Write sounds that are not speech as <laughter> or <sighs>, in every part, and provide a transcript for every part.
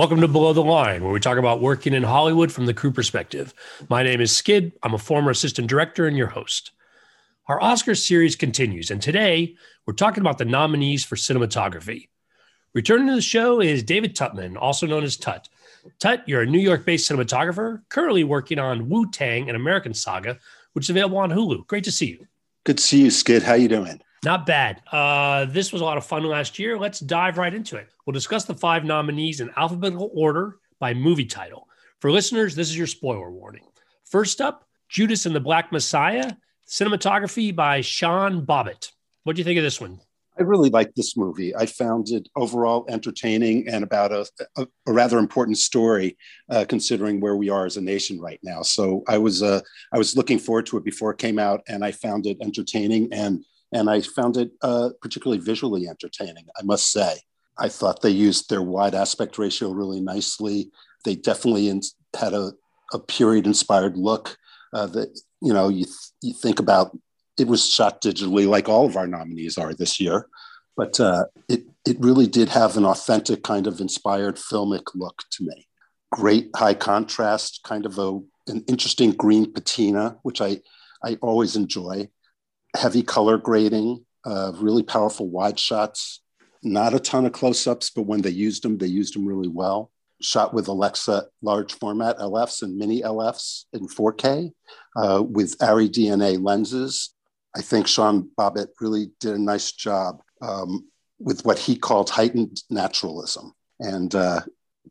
Welcome to Below the Line, where we talk about working in Hollywood from the crew perspective. My name is Skid. I'm a former assistant director and your host. Our Oscar series continues, and today we're talking about the nominees for cinematography. Returning to the show is David Tuttman, also known as Tut. Tut, you're a New York based cinematographer, currently working on Wu Tang, an American saga, which is available on Hulu. Great to see you. Good to see you, Skid. How you doing? Not bad. Uh, this was a lot of fun last year. Let's dive right into it. We'll discuss the five nominees in alphabetical order by movie title. For listeners, this is your spoiler warning. First up, Judas and the Black Messiah, cinematography by Sean Bobbitt. What do you think of this one? I really liked this movie. I found it overall entertaining and about a, a, a rather important story, uh, considering where we are as a nation right now. So I was uh, I was looking forward to it before it came out, and I found it entertaining and and I found it uh, particularly visually entertaining. I must say, I thought they used their wide aspect ratio really nicely. They definitely in, had a, a period inspired look uh, that you know you, th- you think about. It was shot digitally, like all of our nominees are this year, but uh, it it really did have an authentic kind of inspired filmic look to me. Great high contrast, kind of a an interesting green patina, which I I always enjoy heavy color grading, uh, really powerful wide shots, not a ton of close ups, but when they used them, they used them really well. Shot with Alexa large format LFs and mini LFs in 4K uh, with ARRI DNA lenses. I think Sean Bobbitt really did a nice job um, with what he called heightened naturalism and uh,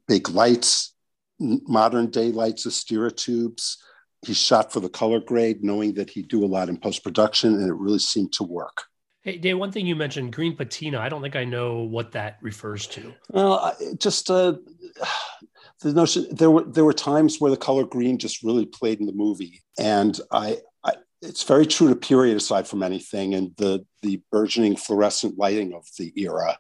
big lights, modern day lights, Astera tubes, he shot for the color grade, knowing that he'd do a lot in post production, and it really seemed to work. Hey, Dave, one thing you mentioned, green patina. I don't think I know what that refers to. Well, just uh, <sighs> the notion there were there were times where the color green just really played in the movie, and I, I it's very true to period aside from anything, and the the burgeoning fluorescent lighting of the era.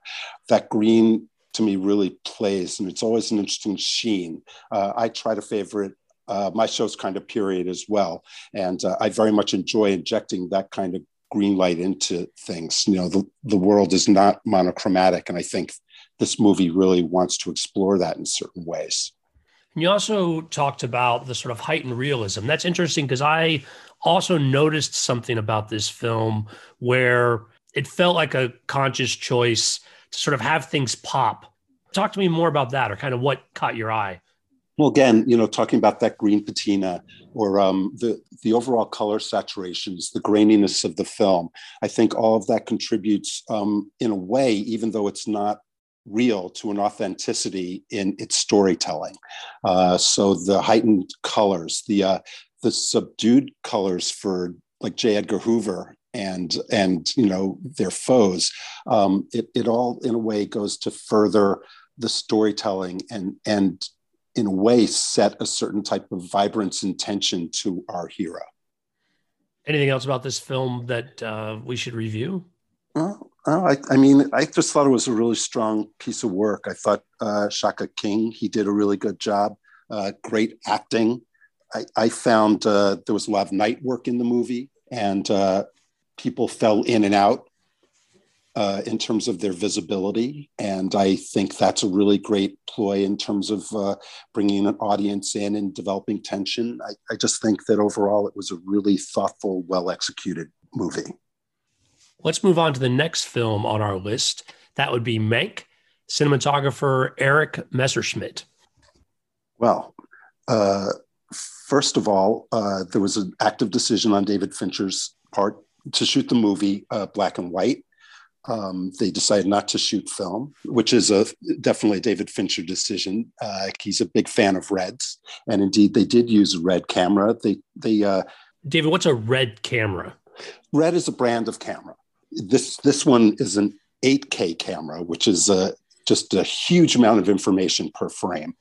That green to me really plays, and it's always an interesting sheen. Uh, I try to favor it uh, my show's kind of period as well. And uh, I very much enjoy injecting that kind of green light into things. You know, the, the world is not monochromatic. And I think this movie really wants to explore that in certain ways. And you also talked about the sort of heightened realism. That's interesting because I also noticed something about this film where it felt like a conscious choice to sort of have things pop. Talk to me more about that or kind of what caught your eye. Well, again, you know, talking about that green patina or um, the the overall color saturations, the graininess of the film, I think all of that contributes um, in a way, even though it's not real, to an authenticity in its storytelling. Uh, so the heightened colors, the uh, the subdued colors for like J. Edgar Hoover and and you know their foes, um, it it all in a way goes to further the storytelling and and in a way set a certain type of vibrance and tension to our hero. Anything else about this film that uh, we should review? Well, I, I, mean, I just thought it was a really strong piece of work. I thought uh, Shaka King, he did a really good job. Uh, great acting. I, I found uh, there was a lot of night work in the movie, and uh, people fell in and out uh, in terms of their visibility. And I think that's a really great ploy in terms of uh, bringing an audience in and developing tension. I, I just think that overall it was a really thoughtful, well executed movie. Let's move on to the next film on our list. That would be Mank, cinematographer Eric Messerschmidt. Well, uh, first of all, uh, there was an active decision on David Fincher's part to shoot the movie uh, black and white. Um, they decided not to shoot film, which is a definitely a David Fincher decision. Uh, he's a big fan of reds, and indeed, they did use a red camera. They they uh, David, what's a red camera? Red is a brand of camera. This this one is an 8K camera, which is a, just a huge amount of information per frame.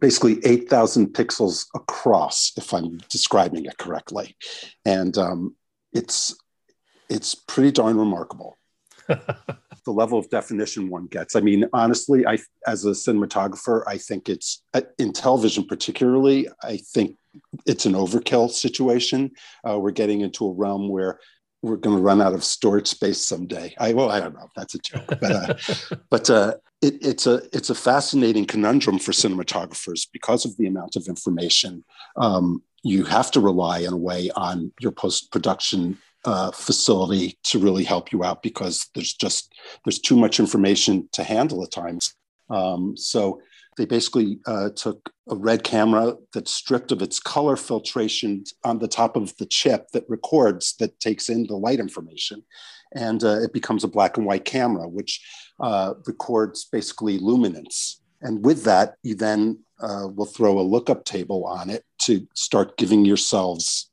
Basically, 8,000 pixels across, if I'm describing it correctly, and um, it's it's pretty darn remarkable. <laughs> the level of definition one gets. I mean, honestly, I as a cinematographer, I think it's in television particularly. I think it's an overkill situation. Uh, we're getting into a realm where we're going to run out of storage space someday. I well, I don't know. That's a joke, but uh, <laughs> but uh, it, it's a it's a fascinating conundrum for cinematographers because of the amount of information. Um, you have to rely in a way on your post production uh, facility to really help you out because there's just there's too much information to handle at times. Um, so they basically uh, took a red camera that's stripped of its color filtration on the top of the chip that records, that takes in the light information. And uh, it becomes a black and white camera, which uh, records basically luminance. And with that, you then uh, will throw a lookup table on it to start giving yourselves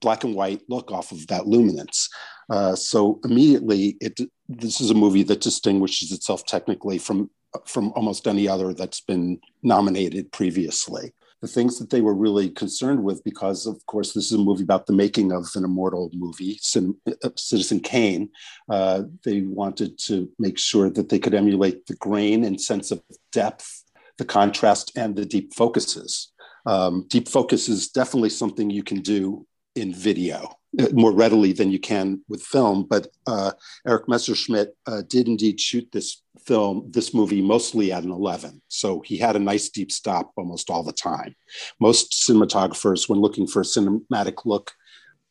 black and white look off of that luminance. Uh, so immediately, it, this is a movie that distinguishes itself technically from from almost any other that's been nominated previously. The things that they were really concerned with, because of course this is a movie about the making of an immortal movie, uh, Citizen Kane, uh, they wanted to make sure that they could emulate the grain and sense of depth, the contrast, and the deep focuses. Um, deep focus is definitely something you can do in video more readily than you can with film. But uh, Eric Messerschmidt uh, did indeed shoot this film, this movie, mostly at an 11. So he had a nice deep stop almost all the time. Most cinematographers, when looking for a cinematic look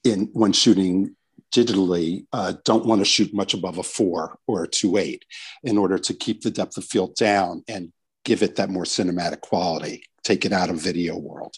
in when shooting digitally, uh, don't want to shoot much above a four or a two eight in order to keep the depth of field down and give it that more cinematic quality, take it out of video world.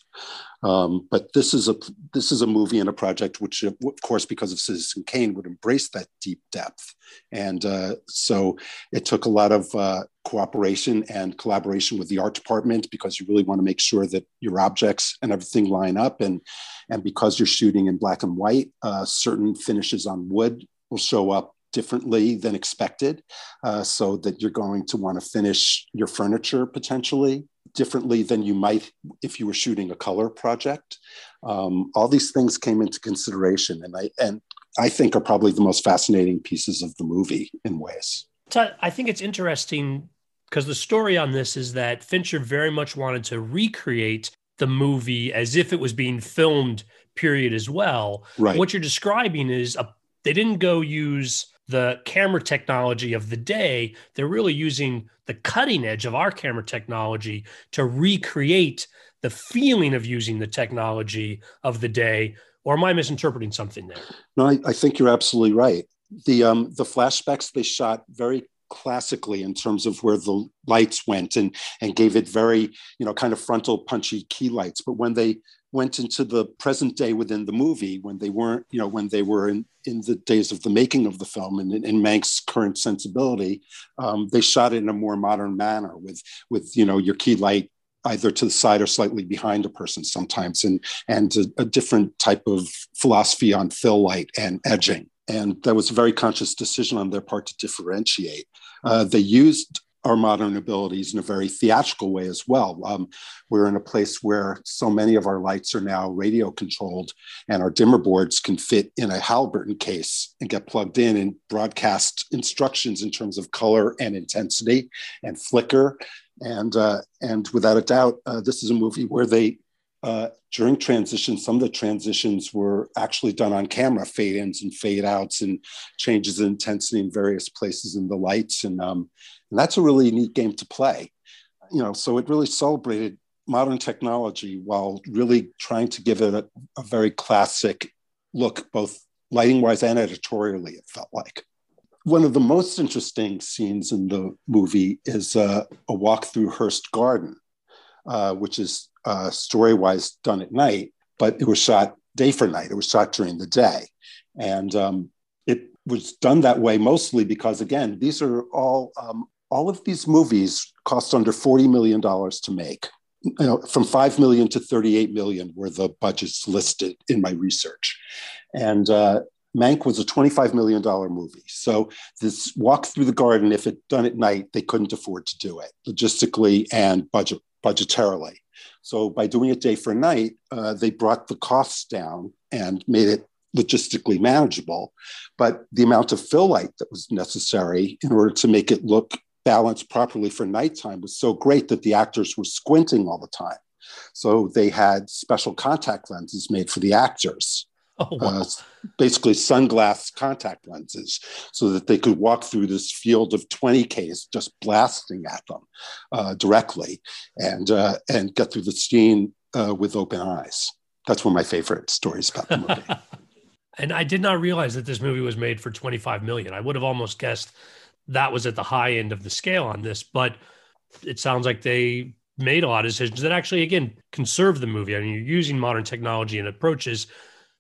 Um, but this is a this is a movie and a project which, of course, because of Citizen Kane, would embrace that deep depth, and uh, so it took a lot of uh, cooperation and collaboration with the art department because you really want to make sure that your objects and everything line up, and and because you're shooting in black and white, uh, certain finishes on wood will show up differently than expected, uh, so that you're going to want to finish your furniture potentially differently than you might if you were shooting a color project. Um, all these things came into consideration, and I and I think are probably the most fascinating pieces of the movie in ways. So I think it's interesting because the story on this is that Fincher very much wanted to recreate the movie as if it was being filmed period as well. Right. What you're describing is a they didn't go use the camera technology of the day. They're really using the cutting edge of our camera technology to recreate the feeling of using the technology of the day. Or am I misinterpreting something there? No, I, I think you're absolutely right. The um, the flashbacks they shot very classically in terms of where the lights went and and gave it very you know kind of frontal punchy key lights but when they went into the present day within the movie when they weren't, you know, when they were in, in the days of the making of the film and in Mank's current sensibility, um, they shot it in a more modern manner with, with, you know, your key light either to the side or slightly behind a person sometimes and, and a, a different type of philosophy on fill light and edging. And that was a very conscious decision on their part to differentiate. Uh, they used our modern abilities in a very theatrical way as well. Um, we're in a place where so many of our lights are now radio controlled, and our dimmer boards can fit in a Halliburton case and get plugged in and broadcast instructions in terms of color and intensity and flicker. And uh, and without a doubt, uh, this is a movie where they uh, during transition, some of the transitions were actually done on camera, fade ins and fade outs, and changes in intensity in various places in the lights. And, um, and that's a really neat game to play. You know, so it really celebrated modern technology while really trying to give it a, a very classic look, both lighting wise and editorially, it felt like. One of the most interesting scenes in the movie is uh, a walk through Hearst Garden, uh, which is uh, story wise done at night, but it was shot day for night. It was shot during the day. And um, it was done that way mostly because, again, these are all, um, all of these movies cost under $40 million to make. You know, from 5 million to 38 million were the budgets listed in my research. And uh, Mank was a $25 million movie. So this walk through the garden, if it done at night, they couldn't afford to do it logistically and budget budgetarily. So by doing it day for night, uh, they brought the costs down and made it logistically manageable. But the amount of fill light that was necessary in order to make it look balanced properly for nighttime was so great that the actors were squinting all the time. So they had special contact lenses made for the actors. <laughs> Oh, wow. uh, basically sunglass contact lenses, so that they could walk through this field of 20Ks just blasting at them uh, directly and, uh, and get through the scene uh, with open eyes. That's one of my favorite stories about the movie. <laughs> and I did not realize that this movie was made for 25 million. I would have almost guessed that was at the high end of the scale on this, but it sounds like they made a lot of decisions that actually, again, conserve the movie. I mean, you're using modern technology and approaches,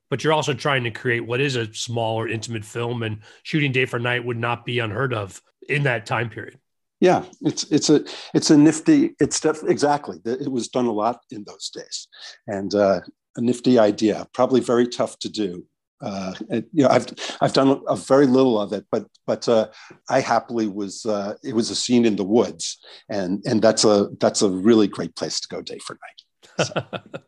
but you're also trying to create what is a small or intimate film, and shooting day for night would not be unheard of in that time period. Yeah, it's it's a it's a nifty. It's def- exactly it was done a lot in those days, and uh, a nifty idea. Probably very tough to do, uh, and, you know, I've I've done a very little of it, but but uh, I happily was. Uh, it was a scene in the woods, and and that's a that's a really great place to go day for night. <laughs> So.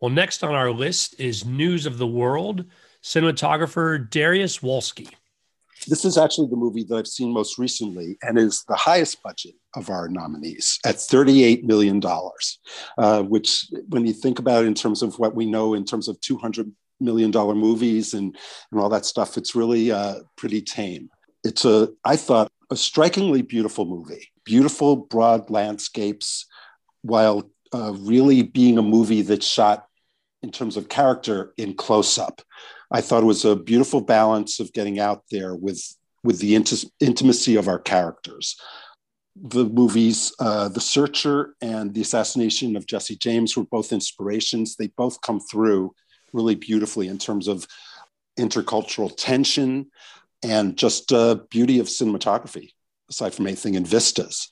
Well, next on our list is News of the World cinematographer Dariusz Wolski. This is actually the movie that I've seen most recently, and is the highest budget of our nominees at $38 million, uh, which, when you think about it in terms of what we know in terms of 200 million dollar movies and and all that stuff. It's really uh, pretty tame. It's a I thought a strikingly beautiful movie. Beautiful broad landscapes, while uh, really being a movie that's shot in terms of character in close up. I thought it was a beautiful balance of getting out there with with the int- intimacy of our characters. The movies, uh, The Searcher and The Assassination of Jesse James, were both inspirations. They both come through really beautifully in terms of intercultural tension and just uh, beauty of cinematography, aside from anything in vistas.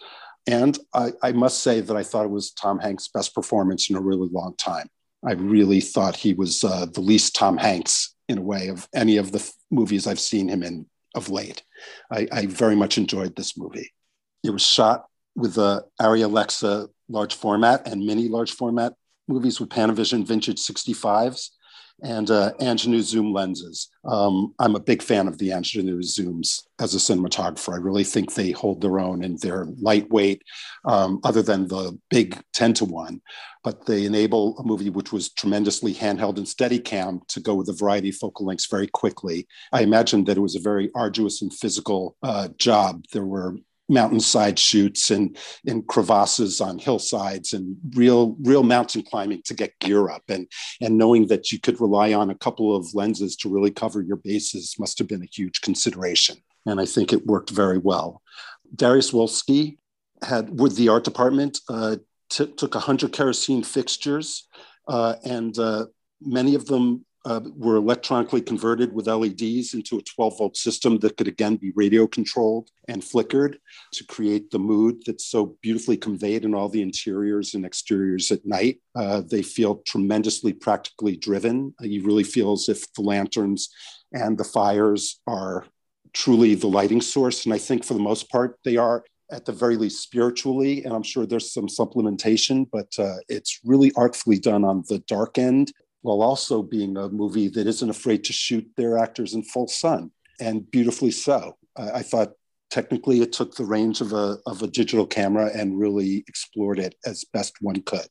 And I, I, must say that I thought it was Tom Hanks' best performance in a really long time. I really thought he was uh, the least Tom Hanks in a way of any of the f- movies I've seen him in of late. I, I, very much enjoyed this movie. It was shot with the Arri Alexa large format and mini large format movies with Panavision vintage 65s and uh, Angenieux zoom lenses. Um, I'm a big fan of the Angenieux zooms as a cinematographer. I really think they hold their own and they're lightweight, um, other than the big 10 to 1, but they enable a movie which was tremendously handheld and Steadicam to go with a variety of focal lengths very quickly. I imagine that it was a very arduous and physical uh, job. There were mountainside shoots and in crevasses on hillsides and real real mountain climbing to get gear up. And and knowing that you could rely on a couple of lenses to really cover your bases must have been a huge consideration. And i think it worked very well. Dariusz wolski had with the art department uh, t- took 100 kerosene fixtures uh, and uh, many of them uh, were electronically converted with LEDs into a 12 volt system that could again be radio controlled and flickered to create the mood that's so beautifully conveyed in all the interiors and exteriors at night. Uh, they feel tremendously practically driven. Uh, you really feel as if the lanterns and the fires are truly the lighting source. And I think for the most part, they are at the very least spiritually, and I'm sure there's some supplementation, but uh, it's really artfully done on the dark end while also being a movie that isn't afraid to shoot their actors in full sun and beautifully so. I, I thought technically it took the range of a, of a digital camera and really explored it as best one could.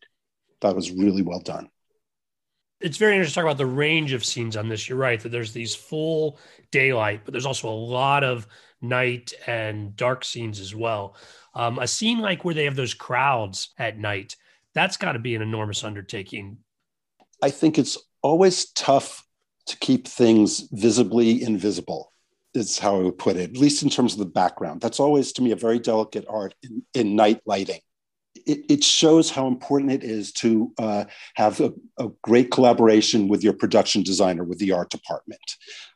That was really well done. It's very interesting to talk about the range of scenes on this. You're right that there's these full daylight, but there's also a lot of night and dark scenes as well. Um, a scene like where they have those crowds at night, that's got to be an enormous undertaking I think it's always tough to keep things visibly invisible, is how I would put it, at least in terms of the background. That's always, to me, a very delicate art in, in night lighting. It, it, shows how important it is to uh, have a, a, great collaboration with your production designer, with the art department,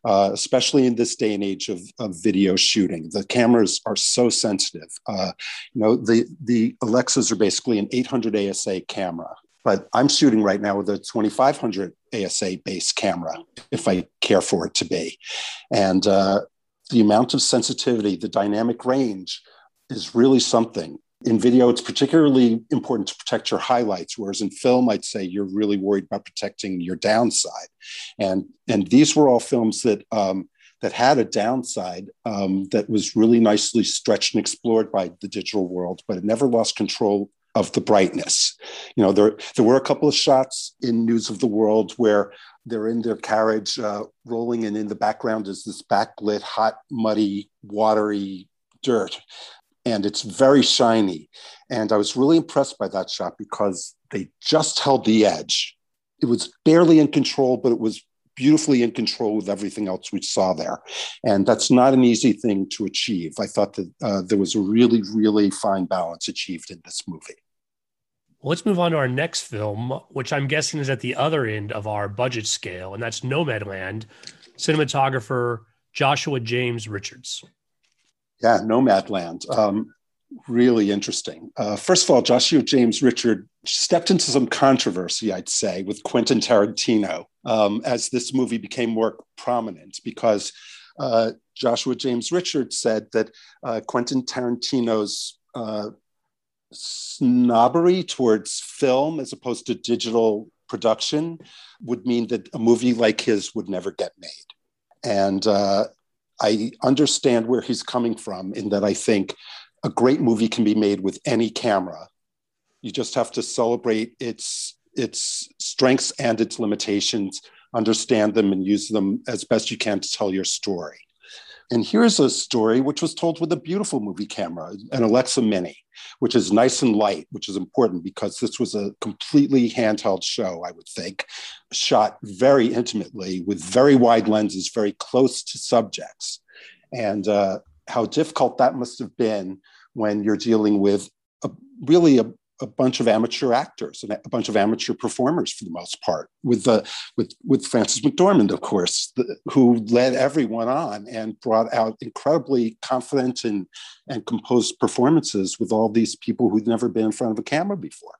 uh, especially in this day and age of, of, video shooting. The cameras are so sensitive. Uh, you know, the, the Alexas are basically an 800 ASA camera. But I'm shooting right now with a 2500 ASA base camera, if I care for it to be. And uh, the amount of sensitivity, the dynamic range is really something. In video, it's particularly important to protect your highlights, whereas in film, I'd say you're really worried about protecting your downside. And, and these were all films that, um, that had a downside um, that was really nicely stretched and explored by the digital world, but it never lost control of the brightness. You know, there there were a couple of shots in News of the World where they're in their carriage uh, rolling, and in the background is this backlit, hot, muddy, watery dirt, and it's very shiny. And I was really impressed by that shot because they just held the edge. It was barely in control, but it was beautifully in control with everything else we saw there. And that's not an easy thing to achieve. I thought that uh, there was a really, really fine balance achieved in this movie. Let's move on to our next film, which I'm guessing is at the other end of our budget scale, and that's Nomadland, cinematographer Joshua James Richards. Yeah, Nomadland. Um, really interesting. Uh, first of all, Joshua James Richards stepped into some controversy, I'd say, with Quentin Tarantino um, as this movie became more prominent because uh, Joshua James Richards said that uh, Quentin Tarantino's uh, snobbery towards film as opposed to digital production would mean that a movie like his would never get made. And uh, I understand where he's coming from in that I think a great movie can be made with any camera. You just have to celebrate its its strengths and its limitations, understand them and use them as best you can to tell your story. And here's a story which was told with a beautiful movie camera, an Alexa Mini, which is nice and light, which is important because this was a completely handheld show, I would think, shot very intimately with very wide lenses, very close to subjects. And uh, how difficult that must have been when you're dealing with a, really a, a bunch of amateur actors and a bunch of amateur performers for the most part, with the with with Frances McDormand, of course, the, who led everyone on and brought out incredibly confident and and composed performances with all these people who'd never been in front of a camera before.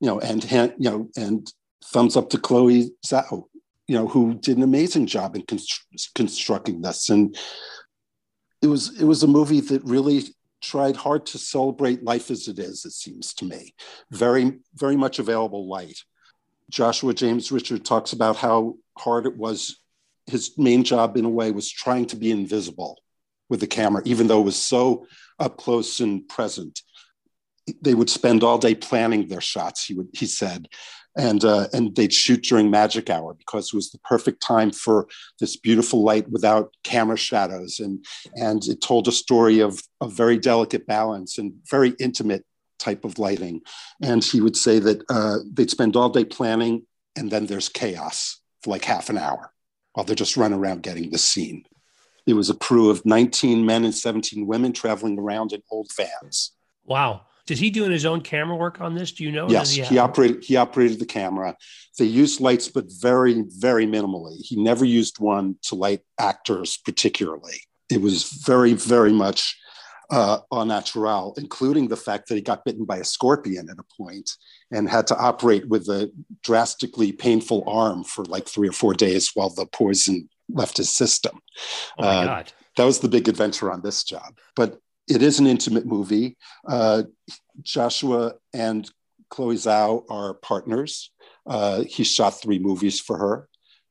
You know, and you know, and thumbs up to Chloe Zhao, you know, who did an amazing job in constru- constructing this and. It was it was a movie that really tried hard to celebrate life as it is, it seems to me. Very, very much available light. Joshua James Richards talks about how hard it was. His main job, in a way, was trying to be invisible with the camera, even though it was so up close and present. They would spend all day planning their shots, he, would, he said and uh, and they'd shoot during magic hour because it was the perfect time for this beautiful light without camera shadows. And and it told a story of a very delicate balance and very intimate type of lighting. And he would say that uh, they'd spend all day planning and then there's chaos for like half an hour while they're just running around getting the scene. It was a crew of 19 men and 17 women traveling around in old vans. Wow is he doing his own camera work on this? Do you know? Yes, he, he operated. He operated the camera. They used lights, but very, very minimally. He never used one to light actors particularly. It was very, very much uh, au naturel, including the fact that he got bitten by a scorpion at a point and had to operate with a drastically painful arm for like three or four days while the poison left his system. Oh my uh, God. That was the big adventure on this job. But it is an intimate movie. Uh, Joshua and Chloe Zhao are partners. Uh, he shot three movies for her.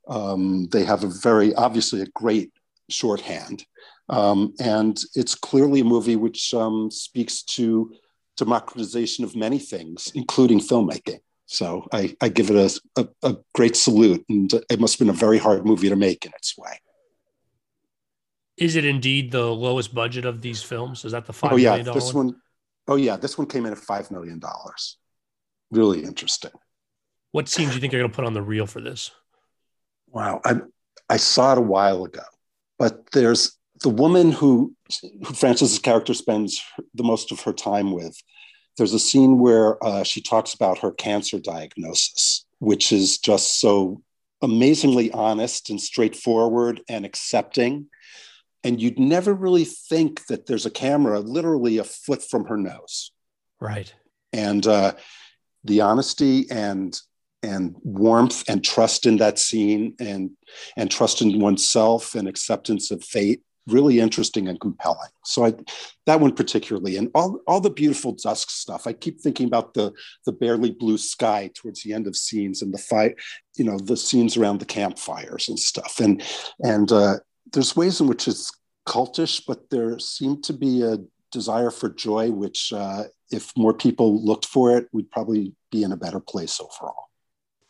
Um, they have a very, obviously, a great shorthand. Um, and it's clearly a movie which um, speaks to democratization of many things, including filmmaking. So I, I give it a, a, a great salute. And it must have been a very hard movie to make in its way. Is it indeed the lowest budget of these films? Is that the five oh, yeah, million this one? Oh yeah, this one came in at five million dollars. Really interesting. What scenes do you think you're going to put on the reel for this? Wow, I I saw it a while ago, but there's the woman who who Frances's character spends the most of her time with. There's a scene where uh, she talks about her cancer diagnosis, which is just so amazingly honest and straightforward and accepting and you'd never really think that there's a camera literally a foot from her nose. Right. And uh, the honesty and and warmth and trust in that scene and and trust in oneself and acceptance of fate really interesting and compelling. So i that one particularly and all, all the beautiful dusk stuff. I keep thinking about the the barely blue sky towards the end of scenes and the fight you know the scenes around the campfires and stuff. And and uh, there's ways in which it's cultish, but there seemed to be a desire for joy, which uh, if more people looked for it, we'd probably be in a better place overall.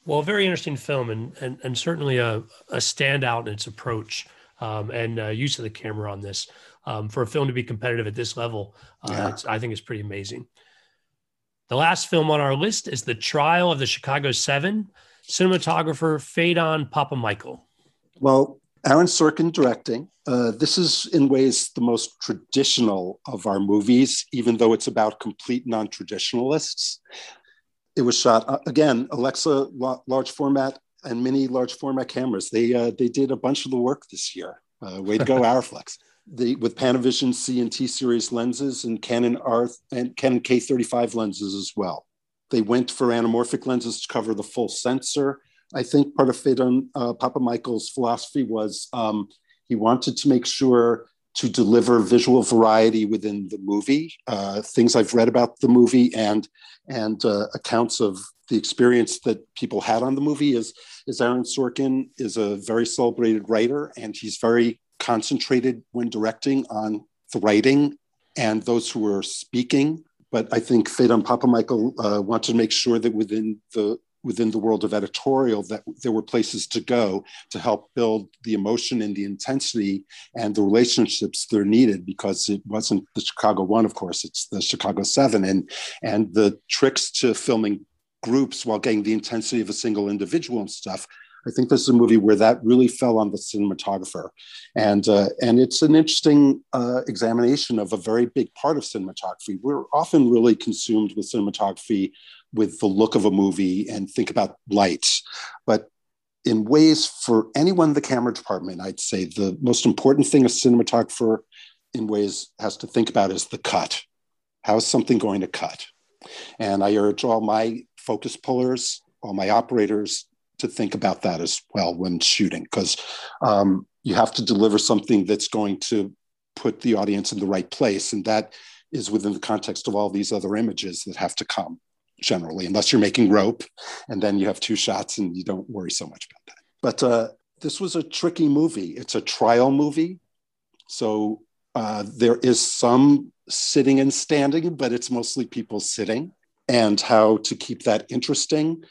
Well, very interesting film and, and, and certainly a, a standout in its approach um, and uh, use of the camera on this. Um, for a film to be competitive at this level, uh, yeah. I think it's pretty amazing. The last film on our list is The Trial of the Chicago Seven, cinematographer Phaedon Papamichael. Well, Aaron Sorkin directing. Uh, this is, in ways, the most traditional of our movies, even though it's about complete non traditionalists. It was shot uh, again, Alexa large format and mini large format cameras. They uh, they did a bunch of the work this year. Uh, way to go, <laughs> Arriflex. The, with Panavision C and T series lenses and Canon R and Canon K35 lenses as well. They went for anamorphic lenses to cover the full sensor. I think part of Phaedon uh, Papamichael's philosophy was um, he wanted to make sure to deliver visual variety within the movie. Uh, things I've read about the movie and and uh, accounts of the experience that people had on the movie is is Aaron Sorkin is a very celebrated writer and he's very concentrated when directing on the writing and those who are speaking. But I think Phaedon Papamichael uh, wanted to make sure that within the within the world of editorial that there were places to go to help build the emotion and the intensity and the relationships that are needed because it wasn't the Chicago one, of course, it's the Chicago seven. And and the tricks to filming groups while getting the intensity of a single individual and stuff. I think this is a movie where that really fell on the cinematographer, and uh, and it's an interesting uh, examination of a very big part of cinematography. We're often really consumed with cinematography with the look of a movie and think about lights. But in ways for anyone in the camera department, I'd say the most important thing a cinematographer in ways has to think about is the cut. How is something going to cut? And I urge all my focus pullers, all my operators to think about that as well when shooting, because um, you have to deliver something that's going to put the audience in the right place. And that is within the context of all these other images that have to come generally, unless you're making rope, and then you have two shots and you don't worry so much about that. But uh, this was a tricky movie. It's a trial movie, so uh, there is some sitting and standing, but it's mostly people sitting, and how to keep that interesting.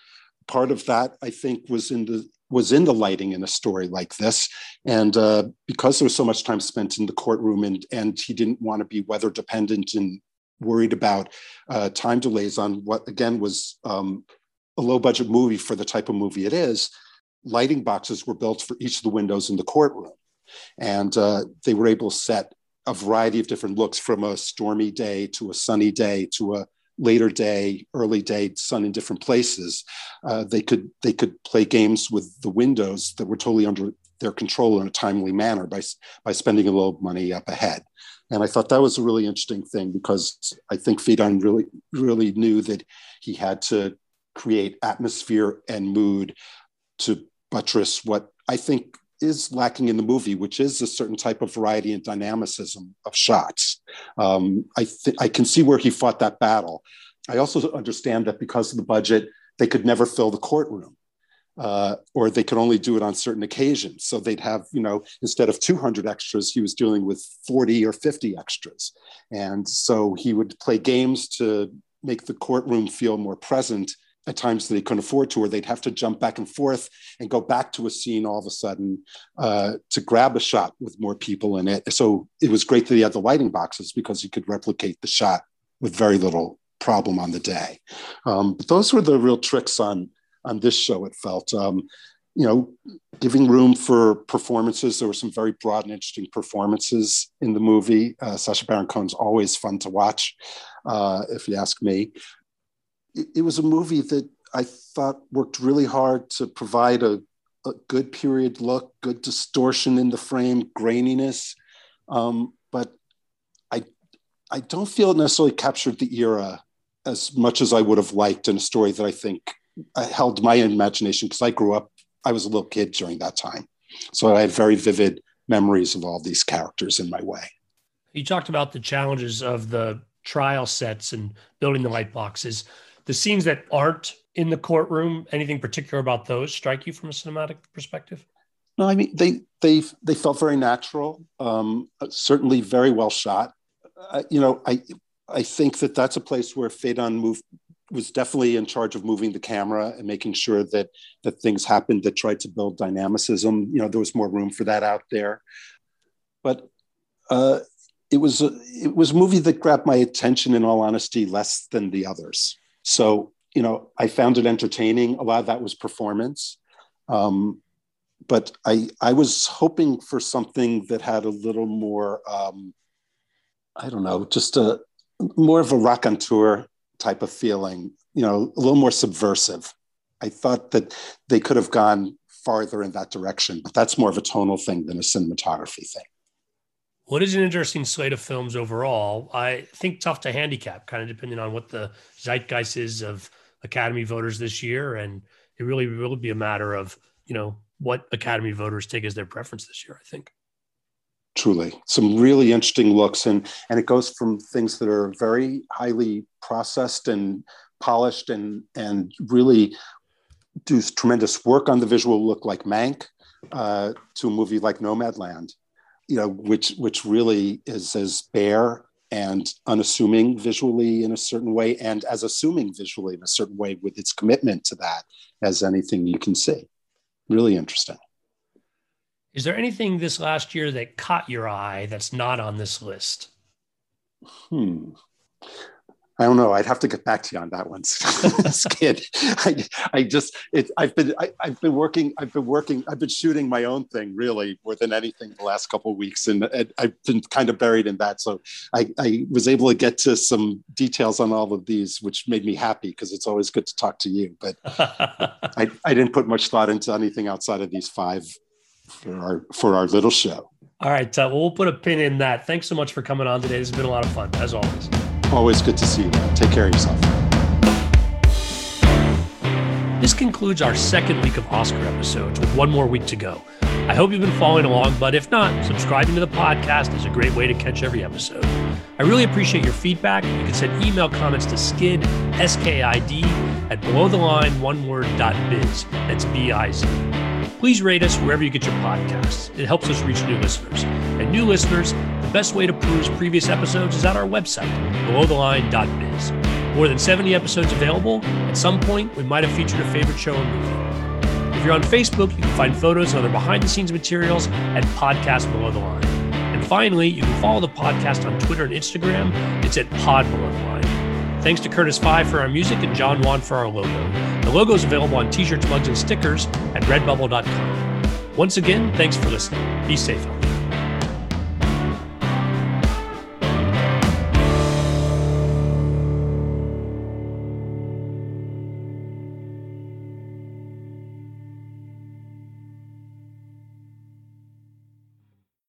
Part of that, I think, was in the was in the lighting in a story like this, and uh, because there was so much time spent in the courtroom, and and he didn't want to be weather dependent and worried about uh, time delays on what again was um, a low budget movie for the type of movie it is lighting boxes were built for each of the windows in the courtroom. And uh, they were able to set a variety of different looks from a stormy day to a sunny day to a later day early day sun in different places. Uh, they could they could play games with the windows that were totally under their control in a timely manner by by spending a little money up ahead and I thought that was a really interesting thing because I think Phaedon really, really knew that he had to create atmosphere and mood to buttress what I think is lacking in the movie, which is a certain type of variety and dynamicism of shots. Um, I, th- I can see where he fought that battle. I also understand that because of the budget, they could never fill the courtroom uh, or they could only do it on certain occasions. So they'd have, you know, instead of 200 extras, he was dealing with 40 or 50 extras. And so he would play games to make the courtroom feel more present at times that they couldn't afford to, or they'd have to jump back and forth and go back to a scene all of a sudden uh, to grab a shot with more people in it. So it was great that he had the lighting boxes because he could replicate the shot with very little problem on the day. Um, but those were the real tricks on on this show. It felt, um, you know, giving room for performances. There were some very broad and interesting performances in the movie. Uh, Sacha Baron Cohen's always fun to watch, uh, if you ask me. It, it, was a movie that I thought worked really hard to provide a, a good period look, good distortion in the frame, graininess. Um, but I, I don't feel it necessarily captured the era as much as I would have liked in a story that I think held my imagination because I grew up, I was a little kid during that time. So I have very vivid memories of all these characters in my way. You talked about the challenges of the trial sets and building the light boxes. The scenes that aren't in the courtroom, anything particular about those strike you from a cinematic perspective? No, I mean they they they felt very natural. Um, certainly very well shot. Uh, you know, I I think that that's a place where Phaedon moved was definitely in charge of moving the camera and making sure that that things happened that tried to build dynamicism. You know, there was more room for that out there, but uh, it was a, it was a movie that grabbed my attention. In all honesty, less than the others. So you know, I found it entertaining. A lot of that was performance. Um, but I, I was hoping for something that had a little more, um, I don't know, just a more of a raconteur type of feeling, you know, a little more subversive. I thought that they could have gone farther in that direction, but that's more of a tonal thing than a cinematography thing. What is an interesting slate of films overall? I think tough to handicap, kind of depending on what the zeitgeist is of Academy voters this year, and it really will be a matter of you know what Academy voters take as their preference this year. I think truly. Some really interesting looks and and it goes from things that are very highly processed and polished and and really do tremendous work on the visual look like mank uh, to a movie like nomadland you know which which really is as bare and unassuming visually in a certain way and as assuming visually in a certain way with its commitment to that as anything you can see. Really interesting is there anything this last year that caught your eye that's not on this list? Hmm. I don't know. I'd have to get back to you on that one, <laughs> Skid. I, I just, it, I've been, I, have been working, I've been working, I've been shooting my own thing really more than anything the last couple of weeks, and, and, I've been kind of buried in that. So I, I was able to get to some details on all of these, which made me happy because it's always good to talk to you. But <laughs> I, I didn't put much thought into anything outside of these five for our for our little show. All right, uh, well, we'll put a pin in that. Thanks so much for coming on today. This has been a lot of fun, as always. Always good to see you. Man. Take care of yourself. This concludes our second week of Oscar episodes with one more week to go. I hope you've been following along, but if not, subscribing to the podcast is a great way to catch every episode. I really appreciate your feedback. You can send email comments to skid, S-K-I-D, at below the line one word dot biz. That's B-I-Z. Please rate us wherever you get your podcasts. It helps us reach new listeners. And new listeners, the best way to peruse previous episodes is at our website, belowtheline.biz. More than 70 episodes available. At some point, we might have featured a favorite show or movie. If you're on Facebook, you can find photos and other behind the scenes materials at Podcast Below the Line. And finally, you can follow the podcast on Twitter and Instagram. It's at Pod Below the Line. Thanks to Curtis Five for our music and John Wan for our logo. The logo is available on t shirts, mugs, and stickers at redbubble.com. Once again, thanks for listening. Be safe.